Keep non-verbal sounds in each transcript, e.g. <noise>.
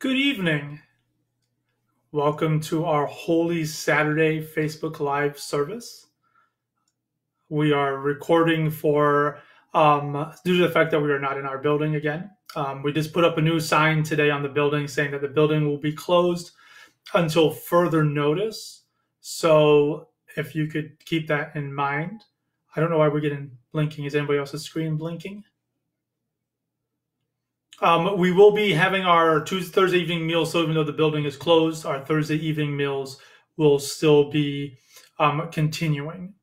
Good evening. Welcome to our Holy Saturday Facebook Live service. We are recording for, um, due to the fact that we are not in our building again. Um, we just put up a new sign today on the building saying that the building will be closed until further notice. So if you could keep that in mind. I don't know why we're getting blinking. Is anybody else's screen blinking? Um, we will be having our Tuesday, Thursday evening meals. So even though the building is closed, our Thursday evening meals will still be um, continuing.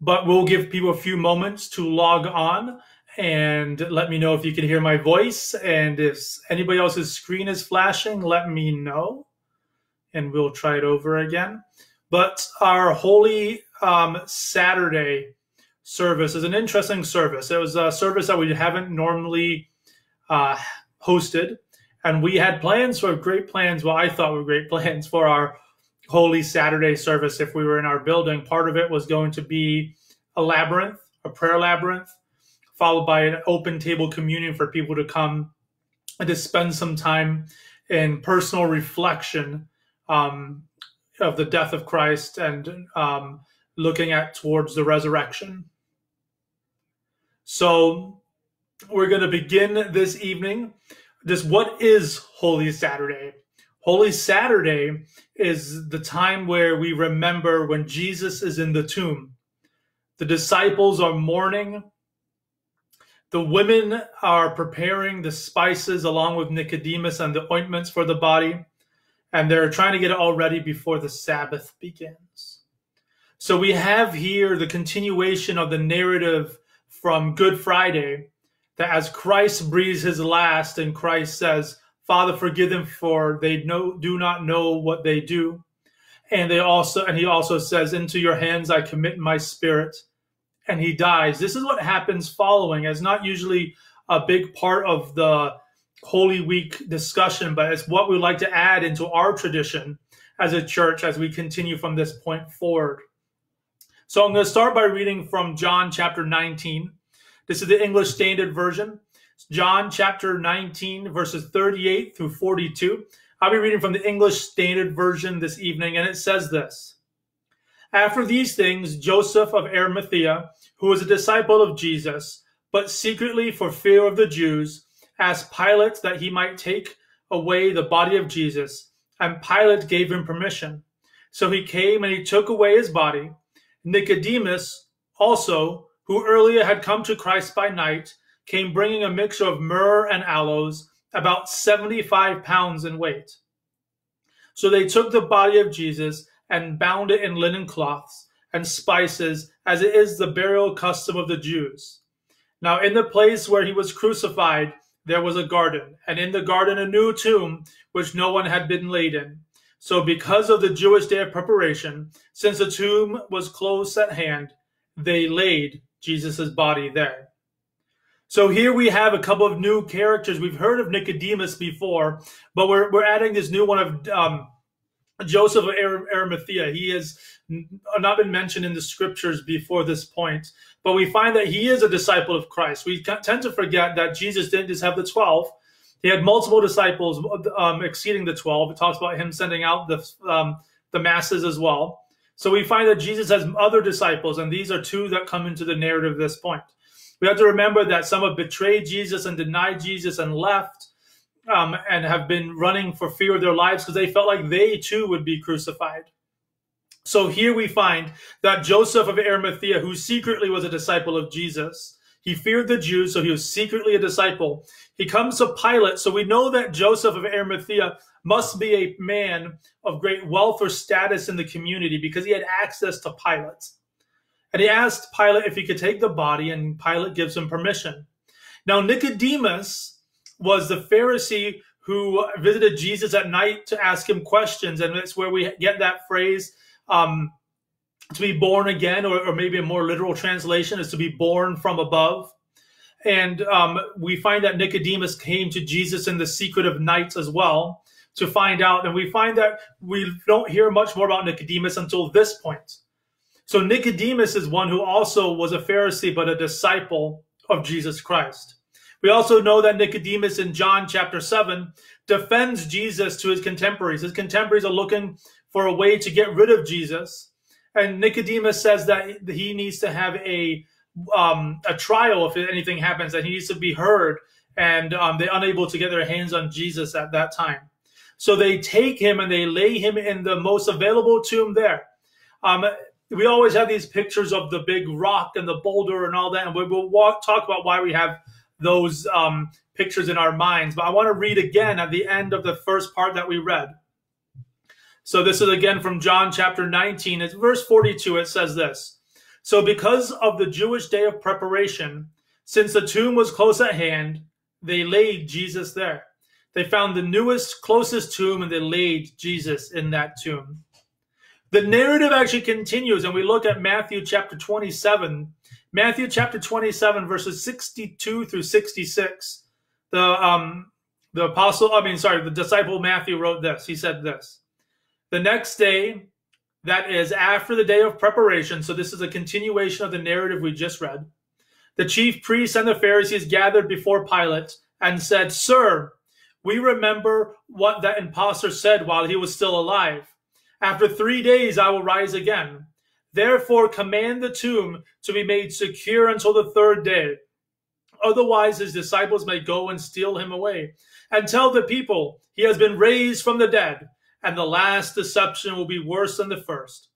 But we'll give people a few moments to log on and let me know if you can hear my voice. And if anybody else's screen is flashing, let me know. And we'll try it over again. But our Holy um, Saturday service is an interesting service. It was a service that we haven't normally uh, hosted, and we had plans for great plans. Well, I thought were great <laughs> plans for our Holy Saturday service if we were in our building. Part of it was going to be a labyrinth, a prayer labyrinth, followed by an open table communion for people to come and to spend some time in personal reflection um, of the death of Christ and um, looking at towards the resurrection. So we're going to begin this evening. Just what is Holy Saturday? Holy Saturday is the time where we remember when Jesus is in the tomb. The disciples are mourning. The women are preparing the spices along with Nicodemus and the ointments for the body, and they're trying to get it all ready before the Sabbath begins. So we have here the continuation of the narrative from Good Friday that as Christ breathes his last and Christ says, Father, forgive them for they know, do not know what they do. And they also, and he also says, into your hands I commit my spirit. And he dies. This is what happens following as not usually a big part of the Holy Week discussion, but it's what we like to add into our tradition as a church as we continue from this point forward. So I'm going to start by reading from John chapter 19 this is the English Standard Version. John chapter 19, verses 38 through 42. I'll be reading from the English Standard Version this evening, and it says this After these things, Joseph of Arimathea, who was a disciple of Jesus, but secretly for fear of the Jews, asked Pilate that he might take away the body of Jesus, and Pilate gave him permission. So he came and he took away his body. Nicodemus also, who earlier had come to Christ by night, came bringing a mixture of myrrh and aloes, about 75 pounds in weight. So they took the body of Jesus and bound it in linen cloths and spices, as it is the burial custom of the Jews. Now, in the place where he was crucified, there was a garden, and in the garden a new tomb, which no one had been laid in. So, because of the Jewish day of preparation, since the tomb was close at hand, they laid Jesus' body there. So here we have a couple of new characters. We've heard of Nicodemus before, but we're, we're adding this new one of um, Joseph of Arimathea. He has not been mentioned in the scriptures before this point, but we find that he is a disciple of Christ. We tend to forget that Jesus didn't just have the 12. He had multiple disciples um, exceeding the 12. It talks about him sending out the, um, the masses as well. So we find that Jesus has other disciples, and these are two that come into the narrative at this point. We have to remember that some have betrayed Jesus and denied Jesus and left um, and have been running for fear of their lives because they felt like they too would be crucified. So here we find that Joseph of Arimathea, who secretly was a disciple of Jesus, he feared the Jews, so he was secretly a disciple. He comes to Pilate, so we know that Joseph of Arimathea must be a man of great wealth or status in the community because he had access to Pilate. And he asked Pilate if he could take the body, and Pilate gives him permission. Now, Nicodemus was the Pharisee who visited Jesus at night to ask him questions. And that's where we get that phrase um, to be born again, or, or, maybe a more literal translation is to be born from above. And um, we find that Nicodemus came to Jesus in the secret of night as well to find out. And we find that we don't hear much more about Nicodemus until this point. So Nicodemus is one who also was a Pharisee, but a disciple of Jesus Christ. We also know that Nicodemus in John chapter 7 defends Jesus to his contemporaries. His contemporaries are looking for a way to get rid of Jesus. And Nicodemus says that he needs to have a um, a trial if anything happens, that he needs to be heard. And um, they're unable to get their hands on Jesus at that time. So they take him and they lay him in the most available tomb there. Um, we always have these pictures of the big rock and the boulder and all that, and we will walk, talk about why we have those um, pictures in our minds. But I want to read again at the end of the first part that we read. So this is again from John chapter 19. It's verse 42. It says this. So because of the Jewish day of preparation, since the tomb was close at hand, they laid Jesus there. They found the newest, closest tomb and they laid Jesus in that tomb. The narrative actually continues, and we look at Matthew chapter 27. Matthew chapter 27, verses 62 through 66. The um the apostle, I mean, sorry, the disciple Matthew wrote this. He said this. The next day, that is after the day of preparation, so this is a continuation of the narrative we just read. The chief priests and the Pharisees gathered before Pilate and said, Sir, we remember what that impostor said while he was still alive. After three days, I will rise again. Therefore, command the tomb to be made secure until the third day. Otherwise, his disciples may go and steal him away. And tell the people, he has been raised from the dead, and the last deception will be worse than the first.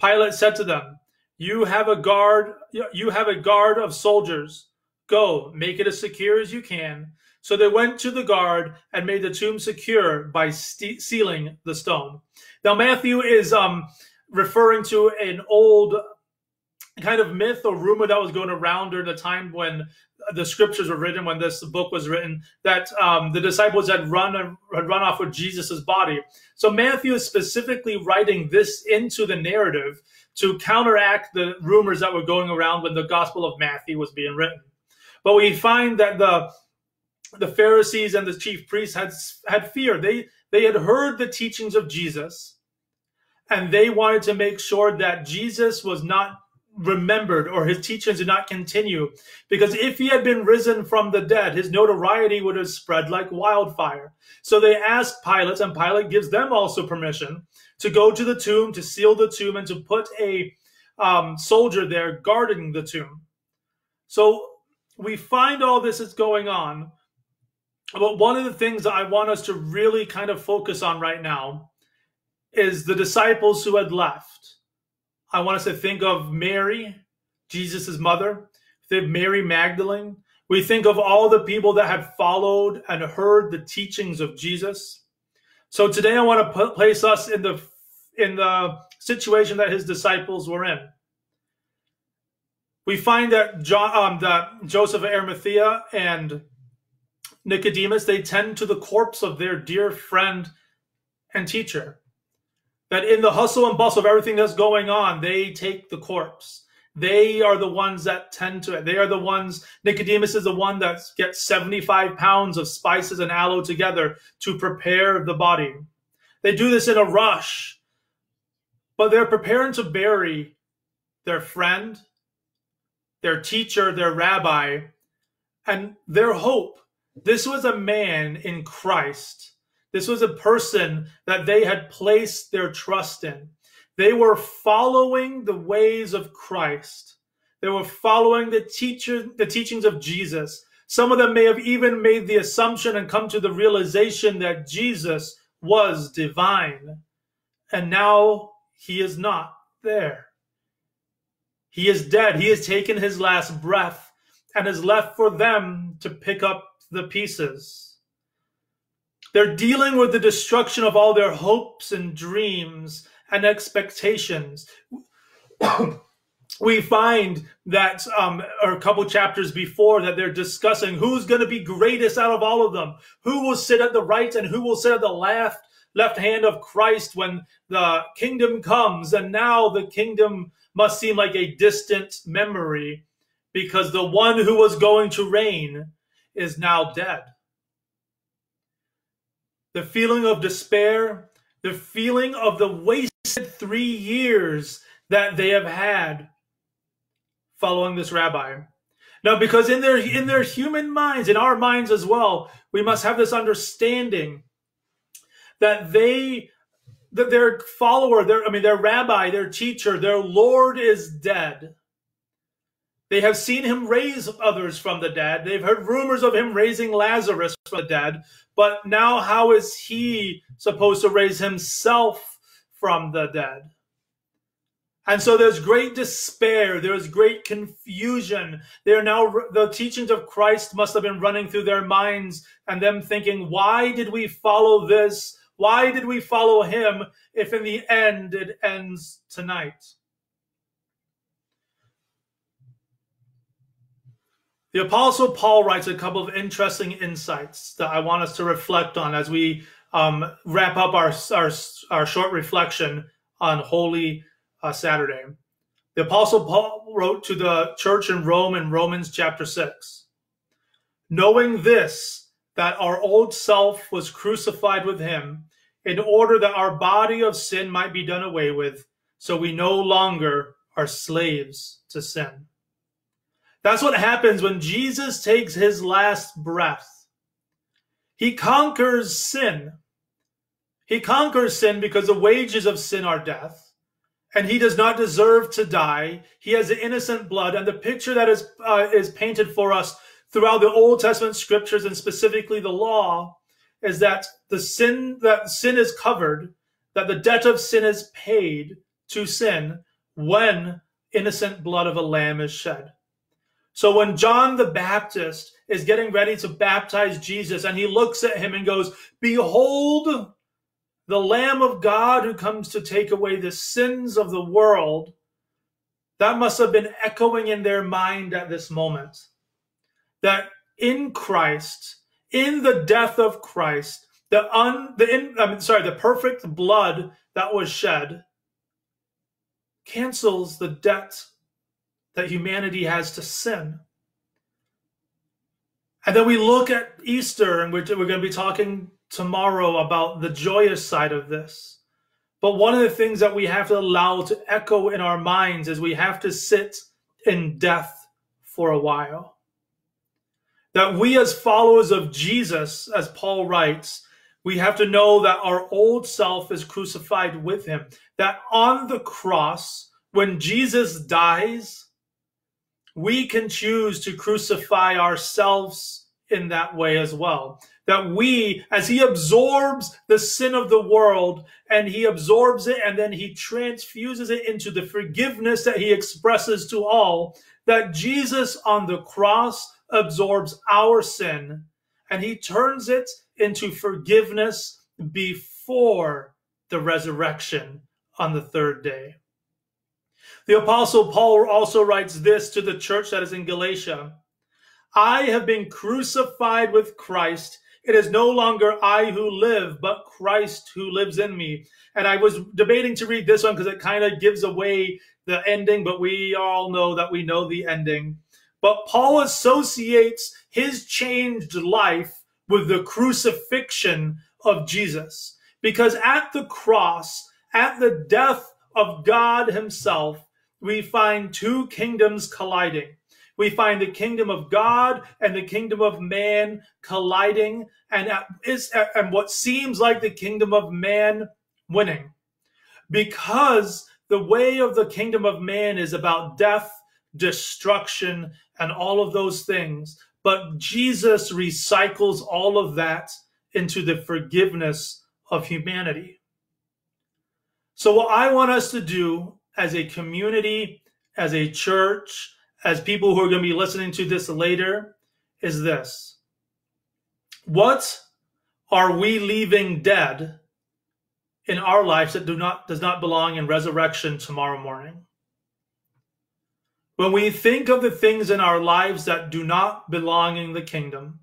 Pilate said to them, You have a guard, you have a guard of soldiers. Go, make it as secure as you can. So they went to the guard and made the tomb secure by st- sealing the stone. Now, Matthew is um, referring to an old kind of myth or rumor that was going around during the time when the scriptures were written, when this book was written, that um, the disciples had run had run off with Jesus's body. So Matthew is specifically writing this into the narrative to counteract the rumors that were going around when the Gospel of Matthew was being written. But we find that the the Pharisees and the chief priests had had fear. They they had heard the teachings of Jesus, and they wanted to make sure that Jesus was not remembered or his teachings did not continue. Because if he had been risen from the dead, his notoriety would have spread like wildfire. So they asked Pilate, and Pilate gives them also permission to go to the tomb, to seal the tomb, and to put a um, soldier there guarding the tomb. So we find all this is going on. But one of the things that I want us to really kind of focus on right now is the disciples who had left. I want us to think of Mary, Jesus' mother, Mary Magdalene. We think of all the people that had followed and heard the teachings of Jesus. So today I want to place us in the in the situation that his disciples were in. We find that John, um, that Joseph of Arimathea and Nicodemus, they tend to the corpse of their dear friend and teacher. That in the hustle and bustle of everything that's going on, they take the corpse. They are the ones that tend to it. They are the ones, Nicodemus is the one that gets 75 pounds of spices and aloe together to prepare the body. They do this in a rush, but they're preparing to bury their friend, their teacher, their rabbi, and their hope this was a man in Christ. This was a person that they had placed their trust in. They were following the ways of Christ. They were following the teacher, the teachings of Jesus. Some of them may have even made the assumption and come to the realization that Jesus was divine. And now he is not there. He is dead. He has taken his last breath and is left for them to pick up the pieces. They're dealing with the destruction of all their hopes and dreams and expectations. we find that um, a couple chapters before that they're discussing who's going to be greatest out of all of them, who will sit at the right and who will sit at the left left hand of Christ when the kingdom comes. And now the kingdom must seem like a distant memory because the one who was going to reign is now dead. The feeling of despair, the feeling of the wasted three years that they have had following this rabbi. Now, because in their in their human minds, in our minds as well, we must have this understanding that they that their follower, their I mean their rabbi, their teacher, their Lord is dead. They have seen him raise others from the dead. They've heard rumors of him raising Lazarus from the dead. But now, how is he supposed to raise himself from the dead? And so there's great despair. There's great confusion. They're now, the teachings of Christ must have been running through their minds and them thinking, why did we follow this? Why did we follow him if in the end it ends tonight? The Apostle Paul writes a couple of interesting insights that I want us to reflect on as we um, wrap up our, our, our short reflection on Holy uh, Saturday. The Apostle Paul wrote to the church in Rome in Romans chapter 6 Knowing this, that our old self was crucified with him, in order that our body of sin might be done away with, so we no longer are slaves to sin. That's what happens when Jesus takes his last breath. He conquers sin. He conquers sin because the wages of sin are death and he does not deserve to die. He has the innocent blood, and the picture that is uh, is painted for us throughout the Old Testament scriptures and specifically the law is that the sin that sin is covered, that the debt of sin is paid to sin when innocent blood of a lamb is shed. So when John the Baptist is getting ready to baptize Jesus and he looks at him and goes, "Behold the Lamb of God who comes to take away the sins of the world, that must have been echoing in their mind at this moment. That in Christ, in the death of Christ, the un the in, I mean, sorry, the perfect blood that was shed cancels the debt that humanity has to sin. And then we look at Easter, and we're, we're going to be talking tomorrow about the joyous side of this. But one of the things that we have to allow to echo in our minds is we have to sit in death for a while. That we, as followers of Jesus, as Paul writes, we have to know that our old self is crucified with him. That on the cross, when Jesus dies, we can choose to crucify ourselves in that way as well that we, as he absorbs the sin of the world and he absorbs it and then he transfuses it into the forgiveness that he expresses to all, that Jesus on the cross absorbs our sin and he turns it into forgiveness before the resurrection on the third day. The apostle Paul also writes this to the church that is in Galatia. I have been crucified with Christ it is no longer I who live, but Christ who lives in me. And I was debating to read this one because it kind of gives away the ending, but we all know that we know the ending. But Paul associates his changed life with the crucifixion of Jesus. Because at the cross, at the death of God himself, we find two kingdoms colliding we find the kingdom of God and the kingdom of man colliding, and is and what seems like the kingdom of man winning, because the way of the kingdom of man is about death, destruction, and all of those things. But Jesus recycles all of that into the forgiveness of humanity. So, what I want us to do as a community, as a church, as people who are going to be listening to this later is this. What are we leaving dead in our lives that do not does not belong in resurrection tomorrow morning? When we think of the things in our lives that do not belong in the kingdom,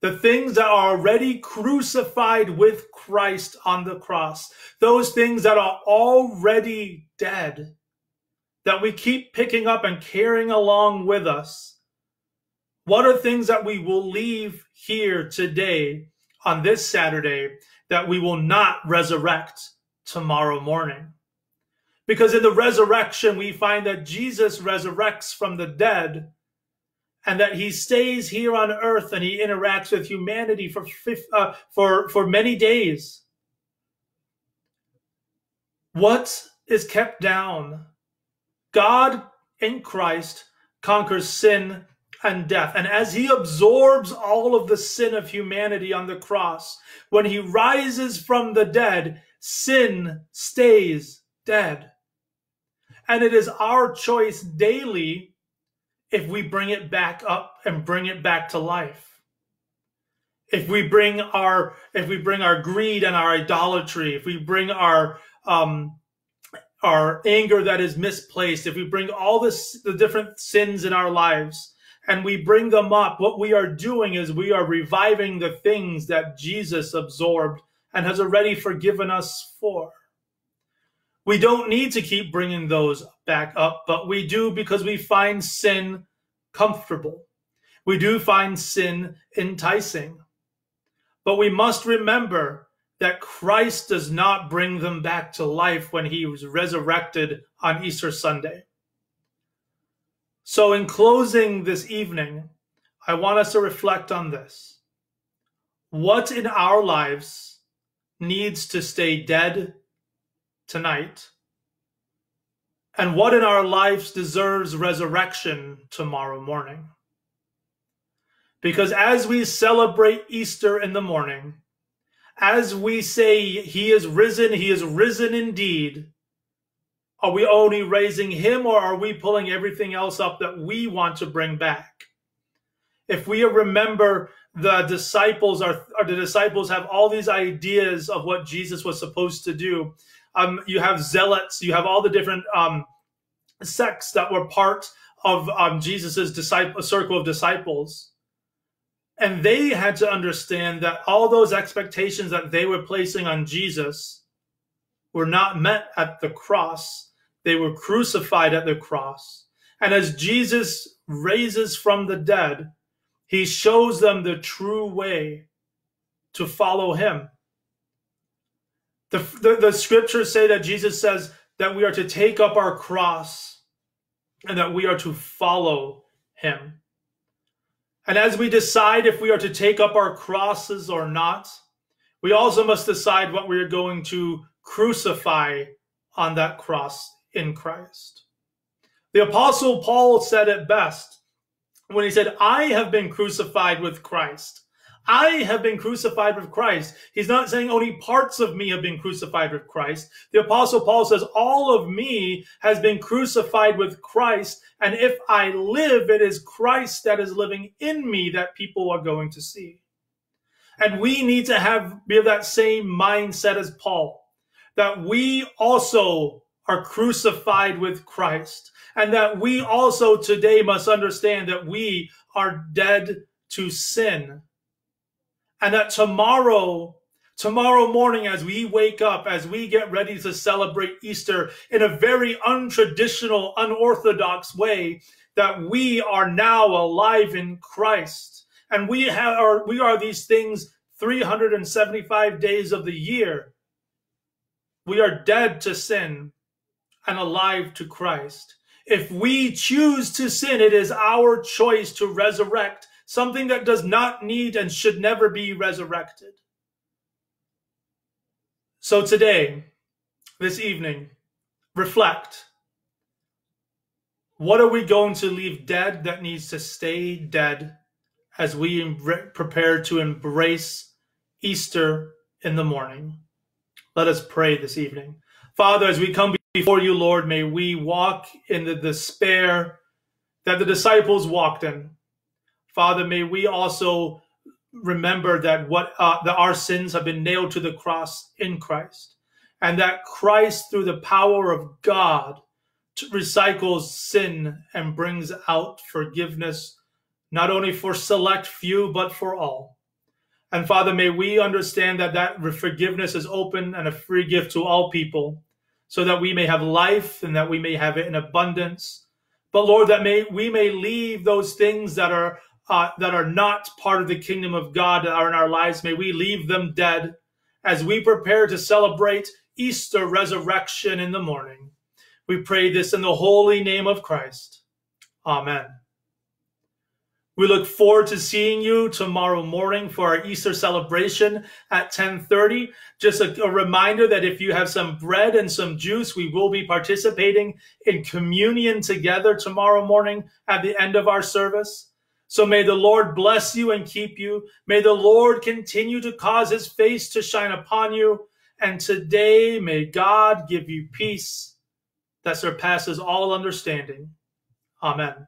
the things that are already crucified with Christ on the cross, those things that are already dead, that we keep picking up and carrying along with us? What are things that we will leave here today on this Saturday that we will not resurrect tomorrow morning? Because in the resurrection, we find that Jesus resurrects from the dead. And that he stays here on earth and he interacts with humanity for uh, for for many days. What is kept down? God in Christ conquers sin and death. And as he absorbs all of the sin of humanity on the cross, when he rises from the dead, sin stays dead. And it is our choice daily if we bring it back up and bring it back to life. If we bring our if we bring our greed and our idolatry, if we bring our um our anger that is misplaced, if we bring all this the different sins in our lives and we bring them up, what we are doing is we are reviving the things that Jesus absorbed and has already forgiven us for. We don't need to keep bringing those back up, but we do because we find sin comfortable. We do find sin enticing. But we must remember that Christ does not bring them back to life when he was resurrected on Easter Sunday. So, in closing this evening, I want us to reflect on this. What in our lives needs to stay dead tonight? And what in our lives deserves resurrection tomorrow morning? Because as we celebrate Easter in the morning, as we say, He is risen, He is risen indeed, are we only raising Him or are we pulling everything else up that we want to bring back? If we remember the disciples are, the disciples have all these ideas of what Jesus was supposed to do. Um, you have zealots, you have all the different um, sects that were part of um, Jesus's disciple circle of disciples. And they had to understand that all those expectations that they were placing on Jesus were not met at the cross. They were crucified at the cross. And as Jesus raises from the dead, he shows them the true way to follow him. The, the, the scriptures say that Jesus says that we are to take up our cross and that we are to follow him. And as we decide if we are to take up our crosses or not, we also must decide what we are going to crucify on that cross in Christ. The Apostle Paul said it best when he said, I have been crucified with Christ. I have been crucified with Christ. He's not saying only parts of me have been crucified with Christ. The apostle Paul says all of me has been crucified with Christ. And if I live, it is Christ that is living in me that people are going to see. And we need to have, be of that same mindset as Paul, that we also are crucified with Christ and that we also today must understand that we are dead to sin and that tomorrow, tomorrow morning, as we wake up, as we get ready to celebrate Easter in a very untraditional, unorthodox way, that we are now alive in Christ. And we have are we are these things 375 days of the year. We are dead to sin and alive to Christ. If we choose to sin, it is our choice to resurrect something that does not need and should never be resurrected. So today, this evening, reflect. What are we going to leave dead that needs to stay dead as we prepare to embrace Easter in the morning? Let us pray this evening. Father, as we come before you, Lord, may we walk in the despair that the disciples walked in. Father, may we also remember that what uh, that our sins have been nailed to the cross in Christ, and that Christ, through the power of God, recycles sin and brings out forgiveness, not only for select few but for all. And Father, may we understand that that forgiveness is open and a free gift to all people, so that we may have life and that we may have it in abundance. But Lord, that may we may leave those things that are uh, that are not part of the kingdom of God that are in our lives, may we leave them dead as we prepare to celebrate Easter resurrection in the morning. We pray this in the holy name of Christ. Amen. We look forward to seeing you tomorrow morning for our Easter celebration at 10:30. Just a, a, reminder that if you have some bread and some juice, we will be participating in communion together tomorrow morning at the end of our service. So may the Lord bless you and keep you. May the Lord continue to cause his face to shine upon you. And today may God give you peace that surpasses all understanding. Amen.